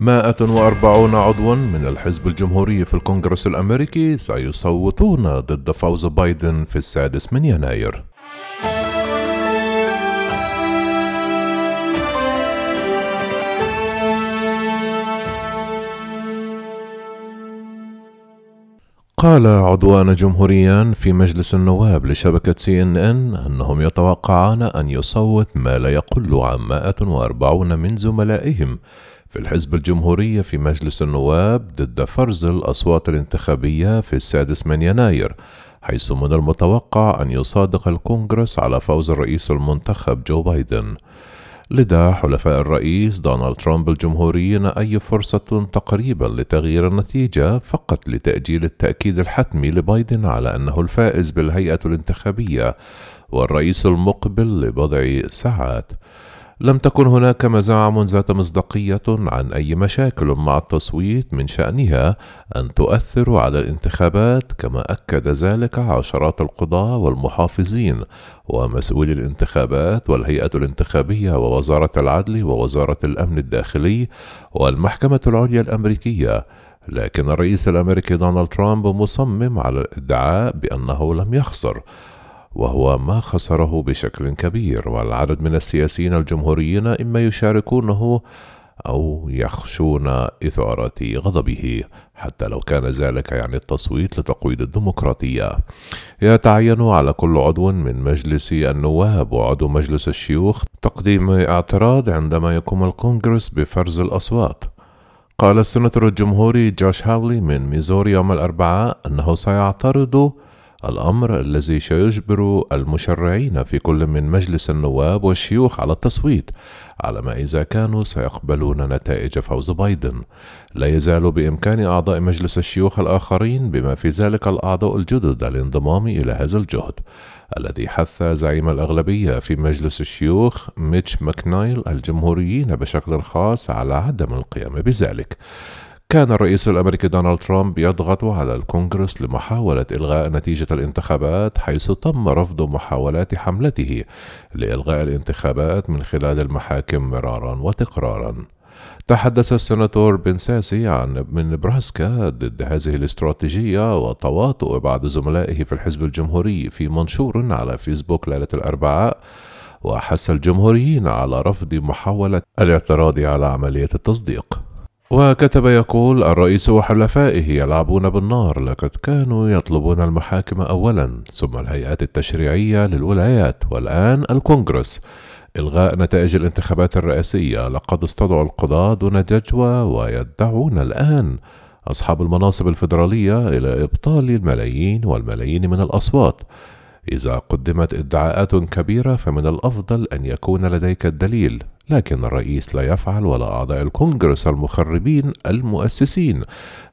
140 عضوا من الحزب الجمهوري في الكونغرس الأمريكي سيصوتون ضد فوز بايدن في السادس من يناير. قال عضوان جمهوريان في مجلس النواب لشبكة سي إن إن أنهم يتوقعان أن يصوت ما لا يقل عن 140 من زملائهم في الحزب الجمهوري في مجلس النواب ضد فرز الأصوات الانتخابية في السادس من يناير حيث من المتوقع أن يصادق الكونغرس على فوز الرئيس المنتخب جو بايدن. لدى حلفاء الرئيس دونالد ترامب الجمهوريين أي فرصة تقريبا لتغيير النتيجة فقط لتأجيل التأكيد الحتمي لبايدن على أنه الفائز بالهيئة الانتخابية والرئيس المقبل لبضع ساعات. لم تكن هناك مزاعم ذات مصداقية عن أي مشاكل مع التصويت من شأنها أن تؤثر على الانتخابات كما أكد ذلك عشرات القضاة والمحافظين ومسؤولي الانتخابات والهيئة الانتخابية ووزارة العدل ووزارة الأمن الداخلي والمحكمة العليا الأمريكية. لكن الرئيس الأمريكي دونالد ترامب مصمم على الادعاء بأنه لم يخسر. وهو ما خسره بشكل كبير والعدد من السياسيين الجمهوريين إما يشاركونه أو يخشون إثارة غضبه حتى لو كان ذلك يعني التصويت لتقويض الديمقراطية. يتعين على كل عضو من مجلس النواب وعضو مجلس الشيوخ تقديم اعتراض عندما يقوم الكونغرس بفرز الأصوات. قال السناتور الجمهوري جوش هاولي من ميزوري يوم الأربعاء أنه سيعترض الأمر الذي سيجبر المشرعين في كل من مجلس النواب والشيوخ على التصويت على ما إذا كانوا سيقبلون نتائج فوز بايدن. لا يزال بإمكان أعضاء مجلس الشيوخ الآخرين بما في ذلك الأعضاء الجدد الانضمام إلى هذا الجهد الذي حث زعيم الأغلبية في مجلس الشيوخ ميتش ماكونيل الجمهوريين بشكل خاص على عدم القيام بذلك. كان الرئيس الأمريكي دونالد ترامب يضغط على الكونغرس لمحاولة إلغاء نتيجة الانتخابات حيث تم رفض محاولات حملته لإلغاء الانتخابات من خلال المحاكم مرارا وتكرارا. تحدث السناتور بن ساسي عن من نبراسكا ضد هذه الاستراتيجية وتواطؤ بعض زملائه في الحزب الجمهوري في منشور على فيسبوك ليلة الأربعاء وحث الجمهوريين على رفض محاولة الاعتراض على عملية التصديق. وكتب يقول الرئيس وحلفائه يلعبون بالنار لقد كانوا يطلبون المحاكم أولا ثم الهيئات التشريعية للولايات والآن الكونغرس. إلغاء نتائج الانتخابات الرئاسية لقد استدعوا القضاة دون جدوى ويدعون الآن أصحاب المناصب الفيدرالية إلى إبطال الملايين والملايين من الأصوات. إذا قدمت ادعاءات كبيرة فمن الأفضل أن يكون لديك الدليل. لكن الرئيس لا يفعل ولا أعضاء الكونغرس المخربين المؤسسين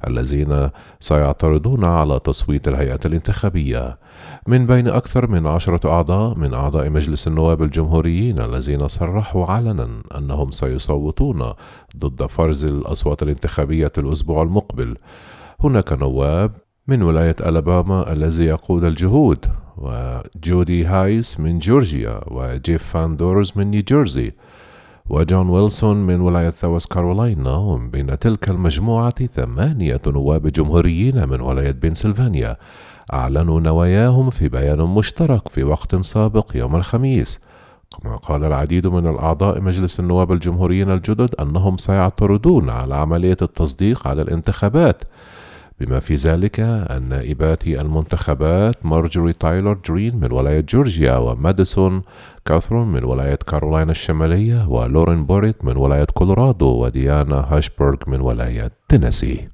الذين سيعترضون على تصويت الهيئة الانتخابية. من بين أكثر من عشرة أعضاء من أعضاء مجلس النواب الجمهوريين الذين صرحوا علنا أنهم سيصوتون ضد فرز الأصوات الانتخابية الأسبوع المقبل. هناك نواب من ولاية ألاباما الذي يقود الجهود وجودي هايس من جورجيا وجيف فان درو من نيوجيرسي. وجو ويلسون من ولاية ساوث كارولاينا ومن بين تلك المجموعة ثمانية نواب جمهوريين من ولاية بنسلفانيا أعلنوا نواياهم في بيان مشترك في وقت سابق يوم الخميس. كما قال العديد من الأعضاء مجلس النواب الجمهوريين الجدد أنهم سيعترضون على عملية التصديق على الانتخابات. بما في ذلك النائبات المنتخبات مارجوري تايلور جرين من ولاية جورجيا وماديسون كاوثورن من ولاية كارولاينا الشمالية ولورين بويبرت من ولاية كولورادو وديانا هارشبرغر من ولاية تينيسي.